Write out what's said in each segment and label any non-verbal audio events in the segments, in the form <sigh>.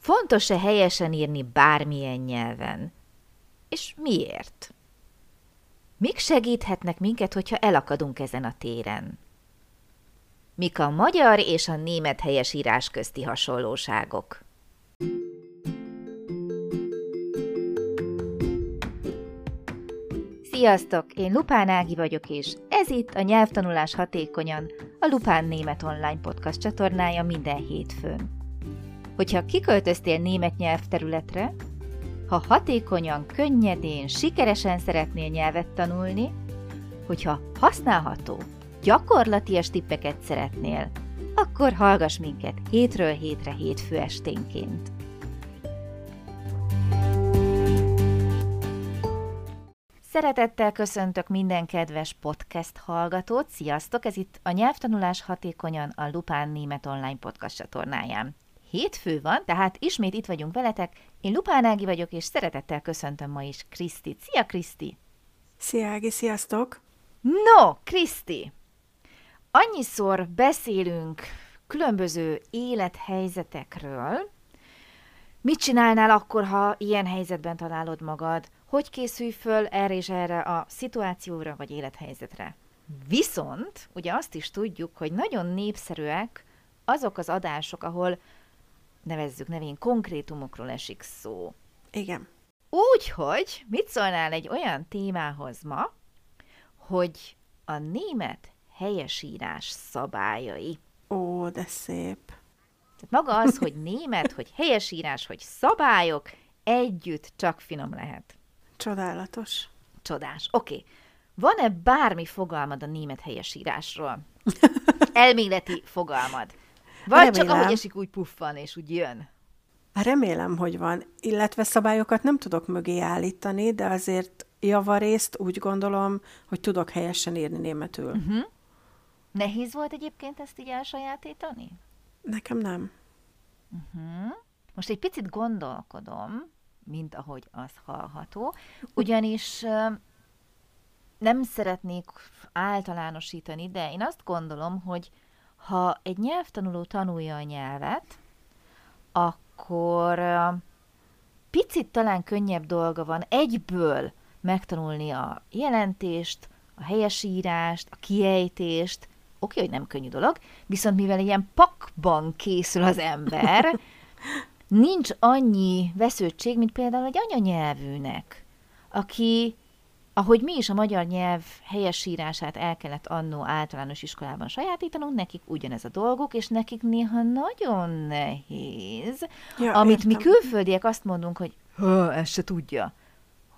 Fontos-e helyesen írni bármilyen nyelven? És miért? Mik segíthetnek minket, hogyha elakadunk ezen a téren? Mik a magyar és a német helyesírás közti hasonlóságok? Sziasztok! Én Lupán Ági vagyok, és ez itt a Nyelvtanulás Hatékonyan, a Lupán Német Online Podcast csatornája minden hétfőn. Hogyha kiköltöztél német nyelvterületre, ha hatékonyan, könnyedén, sikeresen szeretnél nyelvet tanulni, hogyha használható, gyakorlatias tippeket szeretnél, akkor hallgass minket hétről hétre hétfő esténként. Szeretettel köszöntök minden kedves podcast hallgatót. Sziasztok! Ez itt a Nyelvtanulás Hatékonyan a Lupán Német Online Podcast csatornáján. Hétfő van, tehát ismét itt vagyunk veletek. Én Lupán Ági vagyok, és szeretettel köszöntöm ma is Krisztit. Szia, Kriszti! Szia, Ági, sziasztok! No, Kriszti! Annyiszor beszélünk különböző élethelyzetekről, Mit csinálnál akkor, ha ilyen helyzetben találod magad? Hogy készülj föl erre és erre a szituációra vagy élethelyzetre? Viszont ugye azt is tudjuk, hogy nagyon népszerűek azok az adások, ahol nevezzük nevén konkrétumokról esik szó. Igen. Úgyhogy mit szólnál egy olyan témához ma, hogy a német helyesírás szabályai. Ó, de szép. Tehát maga az, hogy német, hogy helyesírás, hogy szabályok, együtt csak finom lehet. Csodálatos. Csodás. Oké. Okay. Van-e bármi fogalmad a német helyesírásról? Elméleti fogalmad. Vagy Remélem. csak ahogy esik, úgy puffan, és úgy jön. Remélem, hogy van. Illetve szabályokat nem tudok mögé állítani, de azért javarészt úgy gondolom, hogy tudok helyesen írni németül. Uh-huh. Nehéz volt egyébként ezt így elsajátítani? Nekem nem. Uh-huh. Most egy picit gondolkodom, mint ahogy az hallható, ugyanis nem szeretnék általánosítani, de én azt gondolom, hogy ha egy nyelvtanuló tanulja a nyelvet, akkor picit talán könnyebb dolga van egyből megtanulni a jelentést, a helyesírást, a kiejtést, oké, hogy nem könnyű dolog, viszont mivel ilyen pakban készül az ember, <laughs> nincs annyi vesződtség, mint például egy anyanyelvűnek, aki, ahogy mi is a magyar nyelv helyesírását el kellett annó általános iskolában sajátítanunk, nekik ugyanez a dolguk, és nekik néha nagyon nehéz, ja, amit értem. mi külföldiek azt mondunk, hogy ezt se tudja.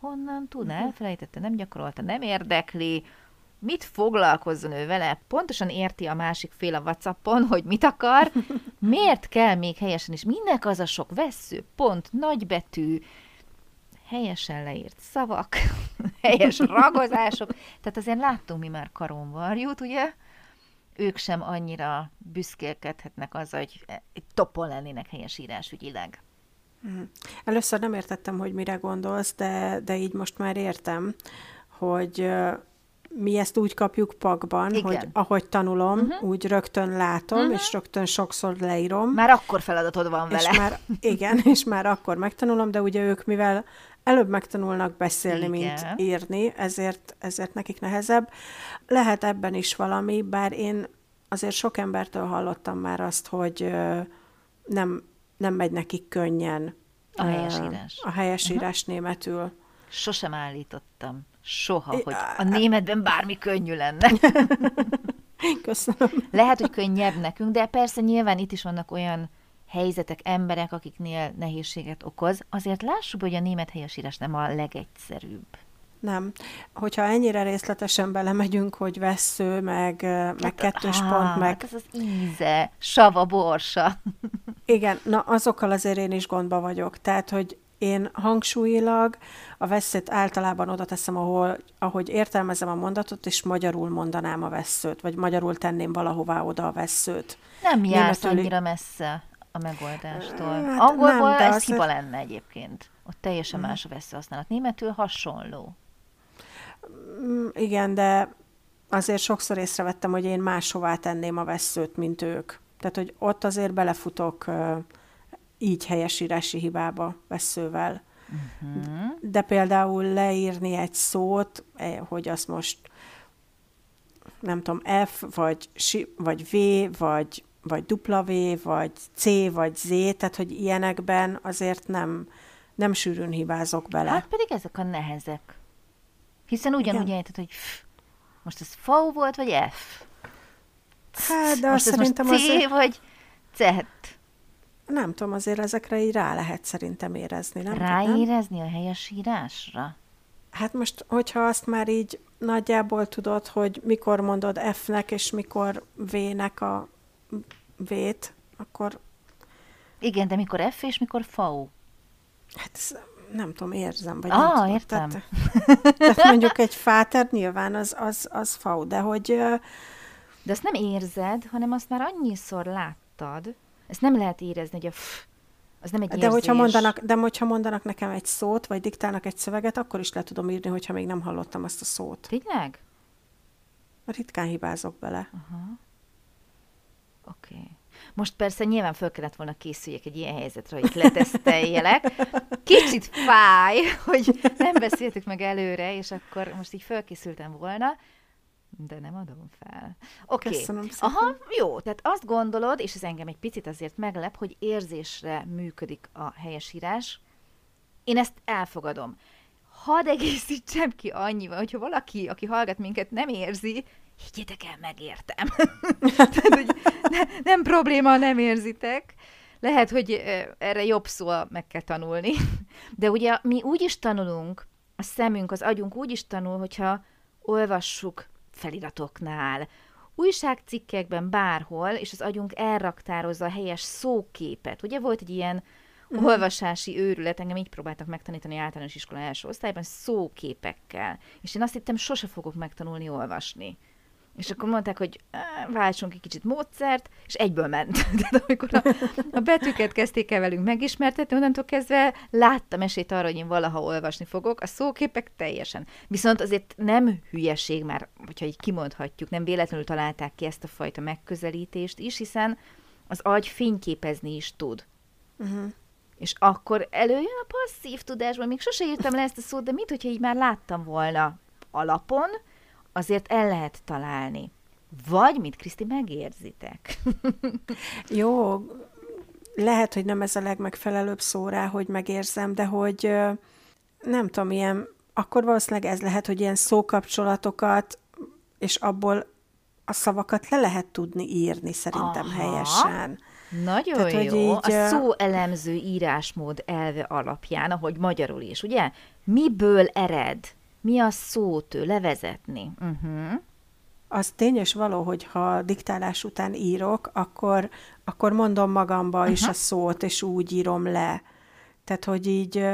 Honnan tudna? Mhm. Elfelejtette, nem gyakorolta, nem érdekli, mit foglalkozzon ő vele, pontosan érti a másik fél a Whatsappon, hogy mit akar, <laughs> miért kell még helyesen is, minek az a sok vesző, pont, nagybetű, helyesen leírt szavak, <laughs> helyes ragozások, tehát azért láttunk mi már karonvarjút, ugye? Ők sem annyira büszkélkedhetnek az, hogy topon lennének helyesírásügyileg. Mhm. Először nem értettem, hogy mire gondolsz, de, de így most már értem, hogy mi ezt úgy kapjuk pakban, Igen. hogy ahogy tanulom, uh-huh. úgy rögtön látom, uh-huh. és rögtön sokszor leírom. Már akkor feladatod van vele. És már, igen, <laughs> és már akkor megtanulom, de ugye ők, mivel előbb megtanulnak beszélni, igen. mint írni, ezért, ezért nekik nehezebb. Lehet ebben is valami, bár én azért sok embertől hallottam már azt, hogy nem, nem megy nekik könnyen a helyesírás, a helyesírás uh-huh. németül. Sosem állítottam soha, hogy a németben bármi könnyű lenne. <laughs> Köszönöm. Lehet, hogy könnyebb nekünk, de persze nyilván itt is vannak olyan helyzetek, emberek, akiknél nehézséget okoz. Azért lássuk, hogy a német helyesírás nem a legegyszerűbb. Nem. Hogyha ennyire részletesen belemegyünk, hogy vesző, meg, hát, meg kettős á, pont, meg... Hát ez az íze, sava, borsa. Igen, na azokkal azért én is gondba vagyok. Tehát, hogy én hangsúlyilag a veszőt általában oda teszem, ahol, ahogy értelmezem a mondatot, és magyarul mondanám a veszőt, vagy magyarul tenném valahová oda a veszőt. Nem jársz Németül... annyira messze a megoldástól. Hát Angolból nem, ez az... hiba lenne egyébként. Ott teljesen hmm. más a vesző használat. Németül hasonló. Mm, igen, de azért sokszor észrevettem, hogy én máshová tenném a veszőt, mint ők. Tehát, hogy ott azért belefutok így helyesírási hibába veszővel. Uh-huh. De például leírni egy szót, eh, hogy azt most nem tudom, F, vagy, vagy V, vagy, vagy W, vagy C, vagy Z, tehát hogy ilyenekben azért nem, nem sűrűn hibázok bele. Hát pedig ezek a nehezek. Hiszen ugyanúgy érted, hogy f, most ez V volt, vagy F? Hát, de most azt szerintem C, azért... vagy Z? Nem tudom, azért ezekre így rá lehet szerintem érezni. Nem Ráérezni a helyes írásra? Hát most, hogyha azt már így nagyjából tudod, hogy mikor mondod F-nek, és mikor V-nek a V-t, akkor... Igen, de mikor F és mikor V? Hát ez, nem tudom, érzem. Vagy ah, nem tudom. értem. Tehát, tehát mondjuk egy fáter nyilván az, az, az V, de hogy... De azt nem érzed, hanem azt már annyiszor láttad, ezt nem lehet érezni, hogy a f, az nem egy de hogyha, mondanak, de hogyha mondanak nekem egy szót, vagy diktálnak egy szöveget, akkor is le tudom írni, hogyha még nem hallottam azt a szót. Tényleg? Ritkán hibázok bele. Aha. Oké. Okay. Most persze nyilván föl kellett volna készüljek egy ilyen helyzetre, hogy leteszteljelek. <laughs> Kicsit fáj, hogy nem beszéltük meg előre, és akkor most így fölkészültem volna, de nem adom fel. Oké. Okay. Köszönöm szépen. Aha, jó. Tehát azt gondolod, és ez engem egy picit azért meglep, hogy érzésre működik a helyesírás. Én ezt elfogadom. Hadd egészítsem ki annyival, hogyha valaki, aki hallgat minket, nem érzi, higgyétek el, megértem. <laughs> Tehát, hogy ne, nem probléma, nem érzitek. Lehet, hogy erre jobb szó meg kell tanulni. De ugye mi úgy is tanulunk, a szemünk, az agyunk úgy is tanul, hogyha olvassuk feliratoknál, újságcikkekben, bárhol, és az agyunk elraktározza a helyes szóképet. Ugye volt egy ilyen uh-huh. olvasási őrület, engem így próbáltak megtanítani általános iskola első osztályban, szóképekkel. És én azt hittem, sose fogok megtanulni olvasni. És akkor mondták, hogy váltsunk egy kicsit módszert, és egyből ment. <laughs> Tehát amikor a, a betűket kezdték el velünk megismertetni, onnantól kezdve láttam esélyt arra, hogy én valaha olvasni fogok, a szóképek teljesen. Viszont azért nem hülyeség már, hogyha így kimondhatjuk, nem véletlenül találták ki ezt a fajta megközelítést is, hiszen az agy fényképezni is tud. Uh-huh. És akkor előjön a passzív tudásból, még sose írtam le ezt a szót, de mit, hogyha így már láttam volna alapon, azért el lehet találni. Vagy, mint Kriszti, megérzitek. <laughs> Jó, lehet, hogy nem ez a legmegfelelőbb szó rá, hogy megérzem, de hogy nem tudom, ilyen, akkor valószínűleg ez lehet, hogy ilyen szókapcsolatokat, és abból a szavakat le lehet tudni írni szerintem Aha. helyesen. Nagyon Tehát, jó. Hogy így, a szó elemző írásmód elve alapján, ahogy magyarul is, ugye? Miből ered mi a szótő? Levezetni. Uh-huh. Az tény és való, hogy ha diktálás után írok, akkor, akkor mondom magamba uh-huh. is a szót, és úgy írom le. Tehát, hogy így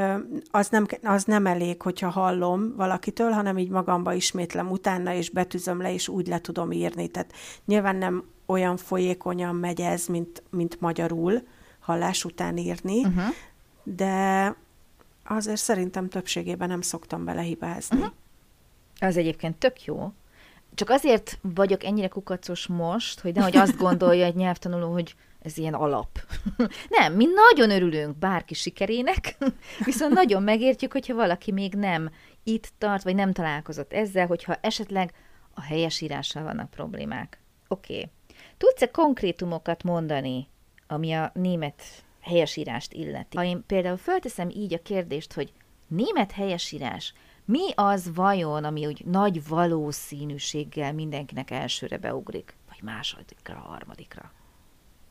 az nem, az nem elég, hogyha hallom valakitől, hanem így magamba ismétlem utána, és betűzöm le, és úgy le tudom írni. Tehát nyilván nem olyan folyékonyan megy ez, mint, mint magyarul hallás után írni, uh-huh. de azért szerintem többségében nem szoktam belehibázni. Uh-huh. Az egyébként tök jó. Csak azért vagyok ennyire kukacos most, hogy nehogy azt <laughs> gondolja egy nyelvtanuló, hogy ez ilyen alap. <laughs> nem, mi nagyon örülünk bárki sikerének, <laughs> viszont nagyon megértjük, hogyha valaki még nem itt tart, vagy nem találkozott ezzel, hogyha esetleg a helyesírással vannak problémák. Oké. Okay. Tudsz-e konkrétumokat mondani, ami a német helyesírást illeti. Ha én például fölteszem így a kérdést, hogy német helyesírás, mi az vajon, ami úgy nagy valószínűséggel mindenkinek elsőre beugrik? Vagy másodikra, harmadikra?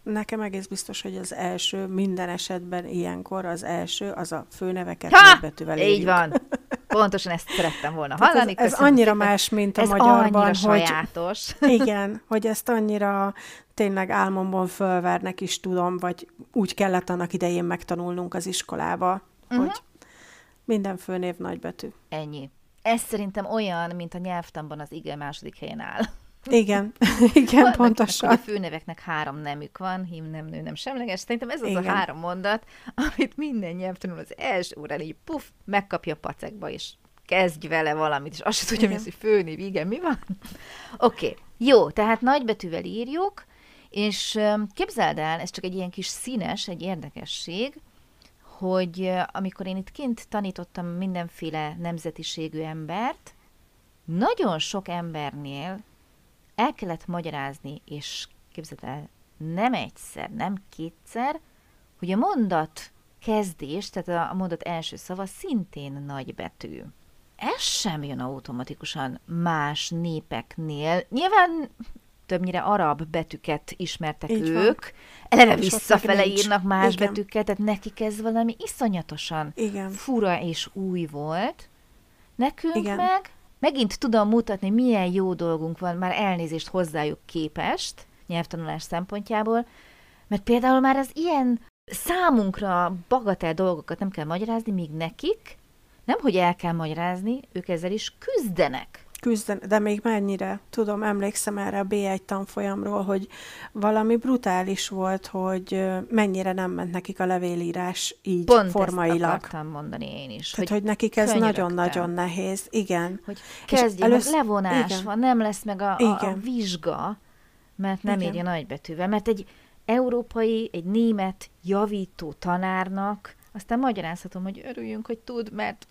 Nekem egész biztos, hogy az első, minden esetben ilyenkor az első, az a főneveket ha! betűvel Így van. <laughs> Pontosan ezt szerettem volna hallani. Ez, ez annyira más, mint a ez magyarban. Annyira sajátos. Hogy, <laughs> igen, hogy ezt annyira tényleg álmomban fölvernek is tudom, vagy úgy kellett annak idején megtanulnunk az iskolába, uh-huh. hogy minden főnév nagybetű. Ennyi. Ez szerintem olyan, mint a nyelvtanban az igen második helyen áll. Igen, <laughs> igen, Vannak, pontosan. A főneveknek három nemük van, hím, nem, nő, nem semleges. Szerintem ez az igen. a három mondat, amit minden nyelvtanul az első órán így puf, megkapja a pacekba, és kezdj vele valamit, és azt sem tudja, hogy főnév, igen, mi van? <laughs> Oké, okay. jó, tehát nagybetűvel írjuk, És képzeld el, ez csak egy ilyen kis színes, egy érdekesség, hogy amikor én itt kint tanítottam mindenféle nemzetiségű embert, nagyon sok embernél el kellett magyarázni, és képzeld el, nem egyszer, nem kétszer, hogy a mondat kezdés, tehát a mondat első szava szintén nagybetű. Ez sem jön automatikusan más népeknél. Nyilván többnyire arab betűket ismertek Így ők, van. eleve visszafele írnak más Igen. betűket, tehát nekik ez valami iszonyatosan Igen. fura és új volt. Nekünk Igen. meg megint tudom mutatni, milyen jó dolgunk van, már elnézést hozzájuk képest, nyelvtanulás szempontjából, mert például már az ilyen számunkra bagatel dolgokat nem kell magyarázni, míg nekik nem, hogy el kell magyarázni, ők ezzel is küzdenek. Küzden, de még mennyire? Tudom, emlékszem erre a B1 tanfolyamról, hogy valami brutális volt, hogy mennyire nem ment nekik a levélírás így Pont formailag. Pont akartam mondani én is. Tehát, hogy, hogy nekik ez nagyon-nagyon nehéz. Igen. Hogy kezdjük, elősz... levonás igen. van, nem lesz meg a, a, a vizsga, mert nem igen. írja nagybetűvel. Mert egy európai, egy német javító tanárnak aztán magyarázhatom, hogy örüljünk, hogy tud, mert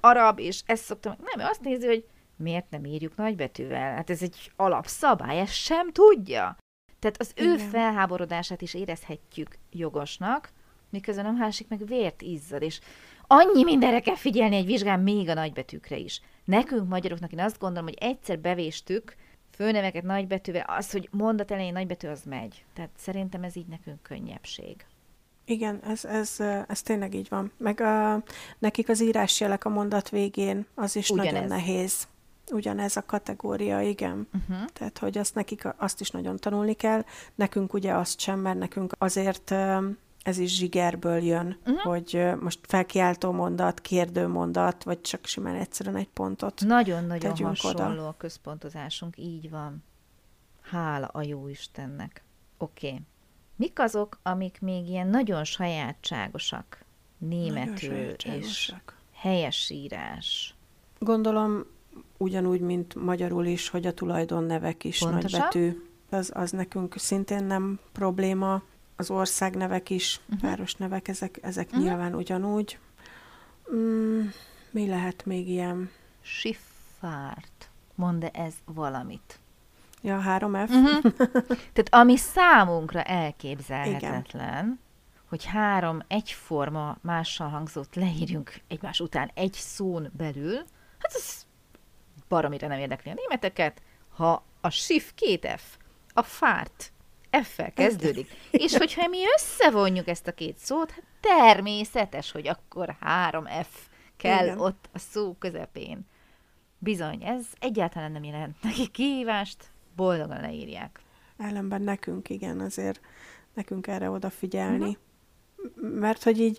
arab, és ezt szoktam. Nem, azt nézi, hogy miért nem írjuk nagybetűvel? Hát ez egy alapszabály, ezt sem tudja. Tehát az Igen. ő felháborodását is érezhetjük jogosnak, miközben a másik meg vért izzad, és annyi mindenre kell figyelni egy vizsgán, még a nagybetűkre is. Nekünk magyaroknak én azt gondolom, hogy egyszer bevéstük főneveket nagybetűvel, az, hogy mondat elején nagybetű, az megy. Tehát szerintem ez így nekünk könnyebbség. Igen, ez, ez, ez tényleg így van. Meg a, nekik az írásjelek a mondat végén, az is Ugyanez. nagyon nehéz. Ugyanez a kategória, igen. Uh-huh. Tehát, hogy azt nekik azt is nagyon tanulni kell. Nekünk ugye azt sem, mert nekünk azért ez is zsigerből jön, uh-huh. hogy most felkiáltó mondat, kérdő mondat, vagy csak simán egyszerűen egy pontot Nagyon-nagyon hasonló oda. a központozásunk, így van. Hála a jó Istennek. Oké. Okay. Mik azok, amik még ilyen nagyon sajátságosak? Németül és helyesírás. Gondolom ugyanúgy, mint magyarul is, hogy a tulajdonnevek is Pontosan? nagybetű. Az, az nekünk szintén nem probléma. Az országnevek is, uh-huh. nevek, ezek, ezek uh-huh. nyilván ugyanúgy. Mm, mi lehet még ilyen? Siffárt. Mond ez valamit? Ja, 3F. Uh-huh. Mhm. <laughs> Tehát ami számunkra elképzelhetetlen, Igen. hogy három egyforma mással hangzott leírjunk egymás után egy szón belül, hát ez baromira nem érdekli a németeket, ha a SIF két F, a fárt F-fel kezdődik. És hogyha mi összevonjuk ezt a két szót, hát természetes, hogy akkor három F kell Igen. ott a szó közepén. Bizony, ez egyáltalán nem jelent neki kihívást, boldogan leírják. Ellenben nekünk, igen, azért nekünk erre odafigyelni. Uh-huh. Mert hogy így,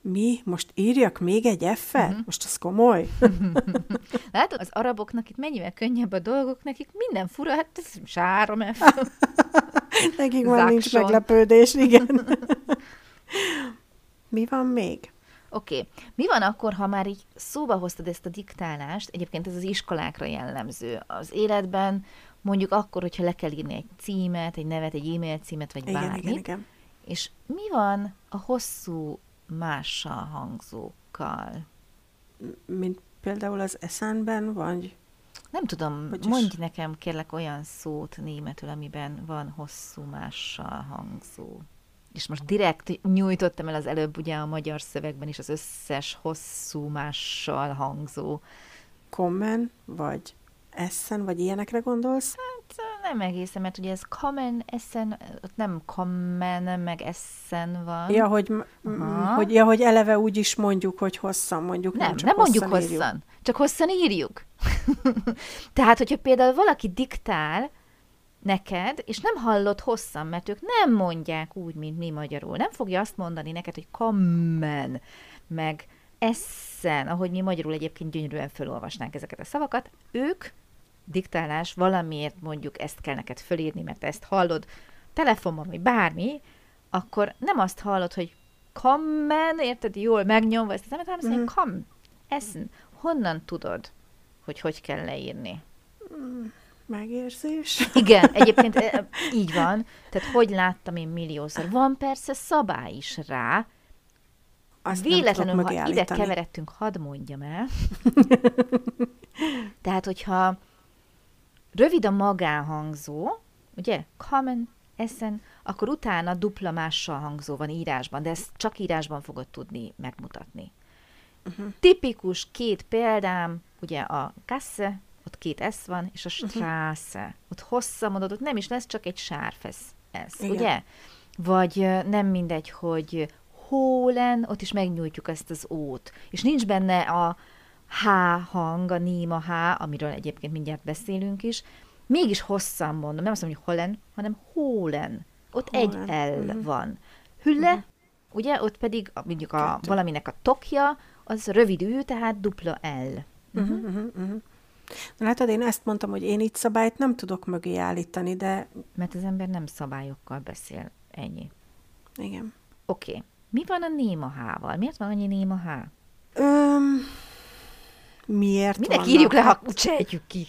mi? Most írjak még egy F-et? Uh-huh. Most ez komoly? <laughs> Látod, az araboknak itt mennyivel könnyebb a dolgok, nekik minden fura, hát ez sárom F. <laughs> nekik már nincs meglepődés, igen. mi van még? Oké. Okay. Mi van akkor, ha már így szóba hoztad ezt a diktálást, egyébként ez az iskolákra jellemző. Az életben mondjuk akkor, hogyha le kell írni egy címet, egy nevet, egy e-mail címet, vagy igen, bármit. Igen, igen. És mi van a hosszú mással hangzókkal? Mint például az eszenben, vagy... Nem tudom, Hogy mondj is? nekem kérlek olyan szót németül, amiben van hosszú mással hangzó. És most direkt nyújtottam el az előbb ugye a magyar szövegben is az összes hosszú mással hangzó. Kommen, vagy Essen, vagy ilyenekre gondolsz? Hát nem egészen, mert ugye ez kamen, essen, ott nem kamen, meg essen van. Ja, hogy, hogy, ja, hogy eleve úgy is mondjuk, hogy hosszan mondjuk. Nem, nem, csak nem mondjuk hosszan, írjuk. csak hosszan írjuk. <laughs> Tehát, hogyha például valaki diktál neked, és nem hallod hosszan, mert ők nem mondják úgy, mint mi magyarul. Nem fogja azt mondani neked, hogy kamen, meg essen, ahogy mi magyarul egyébként gyönyörűen felolvasnánk ezeket a szavakat, ők diktálás, valamiért mondjuk ezt kell neked fölírni, mert ezt hallod telefonban, vagy bármi, akkor nem azt hallod, hogy kammen, érted, jól megnyomva ezt az hanem azt mondja, kam, essen. Honnan tudod, hogy hogy kell leírni? Megérzés. Igen, <laughs> egyébként így van. Tehát hogy láttam én milliószor. Van persze szabály is rá, azt Véletlenül, ha ide keveredtünk, hadd mondjam el. <laughs> Tehát, hogyha rövid a magánhangzó, ugye, common, essen, akkor utána dupla mással hangzó van írásban, de ezt csak írásban fogod tudni megmutatni. Uh-huh. Tipikus két példám, ugye a kasse, ott két S van, és a mhm. Straße. Uh-huh. Ott hossza mondod, ott nem is lesz, csak egy sárfesz ez, Igen. ugye? Vagy nem mindegy, hogy hólen, ott is megnyújtjuk ezt az ót. És nincs benne a H hang, a néma H, amiről egyébként mindjárt beszélünk is, mégis hosszan mondom, nem azt mondom, hogy holen, hanem hólen. Ott hólen. egy L uh-huh. van. Hülle, uh-huh. ugye, ott pedig mondjuk a, Kettő. valaminek a tokja, az rövid ű, tehát dupla L. Uh-huh. Uh-huh, uh-huh. Na látod, én ezt mondtam, hogy én itt szabályt nem tudok mögé állítani, de... Mert az ember nem szabályokkal beszél, ennyi. Igen. Oké. Okay. Mi van a néma H-val? Miért van annyi néma H? Öm, miért Minek vannak? írjuk le, ha sejtjük ki?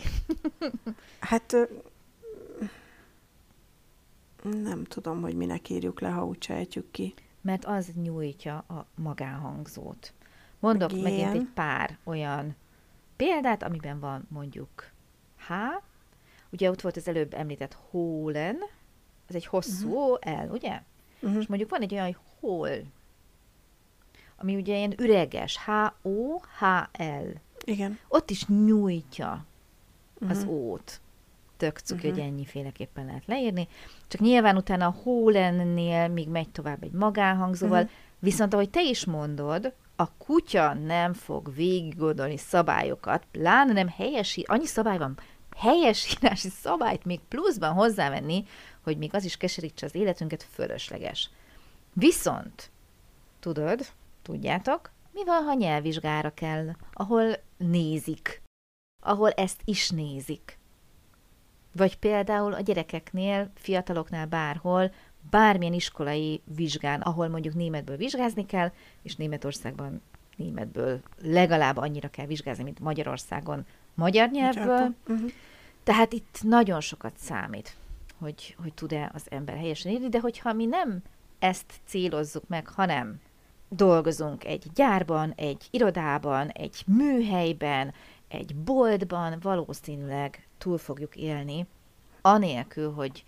<laughs> hát nem tudom, hogy minek írjuk le, ha úgy sejtjük ki. Mert az nyújtja a magánhangzót. Mondok Igen. megint egy pár olyan példát, amiben van mondjuk H, ugye ott volt az előbb említett hólen, ez egy hosszú uh-huh. L, ugye? Uh-huh. És mondjuk van egy olyan, hogy hol, ami ugye ilyen üreges, H-O-H-L. Igen. Ott is nyújtja uh-huh. az ót. Tök cuki, uh-huh. hogy ennyiféleképpen lehet leírni. Csak nyilván utána a hólennél még megy tovább egy magánhangzóval, uh-huh. viszont ahogy te is mondod, a kutya nem fog végig gondolni szabályokat, pláne nem helyesi, annyi szabály van, helyesírási szabályt még pluszban hozzávenni, hogy még az is keserítse az életünket, fölösleges. Viszont, tudod, tudjátok, mi van, ha nyelvvizsgára kell, ahol nézik, ahol ezt is nézik. Vagy például a gyerekeknél, fiataloknál bárhol, bármilyen iskolai vizsgán, ahol mondjuk németből vizsgázni kell, és Németországban németből legalább annyira kell vizsgázni, mint Magyarországon magyar nyelvből. Uh-huh. Tehát itt nagyon sokat számít, hogy, hogy tud-e az ember helyesen írni, de hogyha mi nem ezt célozzuk meg, hanem dolgozunk egy gyárban, egy irodában, egy műhelyben, egy boltban, valószínűleg túl fogjuk élni, anélkül, hogy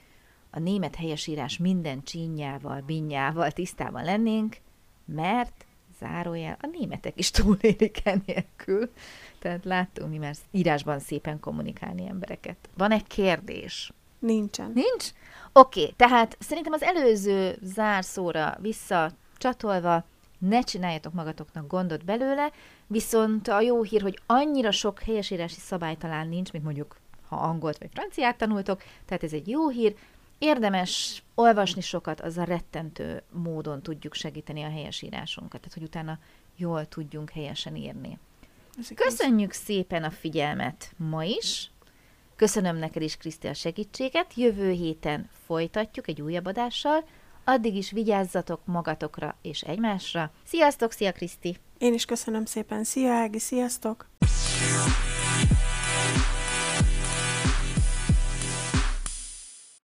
a német helyesírás minden csínyával, binyával tisztában lennénk, mert zárójel, a németek is túlélik enélkül. Tehát láttunk mi már írásban szépen kommunikálni embereket. Van egy kérdés? Nincsen. Nincs? Oké, okay, tehát szerintem az előző zárszóra visszacsatolva, ne csináljatok magatoknak gondot belőle, viszont a jó hír, hogy annyira sok helyesírási szabály talán nincs, mint mondjuk ha angolt vagy franciát tanultok, tehát ez egy jó hír, érdemes olvasni sokat, az a rettentő módon tudjuk segíteni a helyesírásunkat, tehát hogy utána jól tudjunk helyesen írni. Köszönjük szépen a figyelmet ma is. Köszönöm neked is, Kriszti, a segítséget. Jövő héten folytatjuk egy újabb adással. Addig is vigyázzatok magatokra és egymásra. Sziasztok, szia Kriszti! Én is köszönöm szépen. Szia Ági, sziasztok!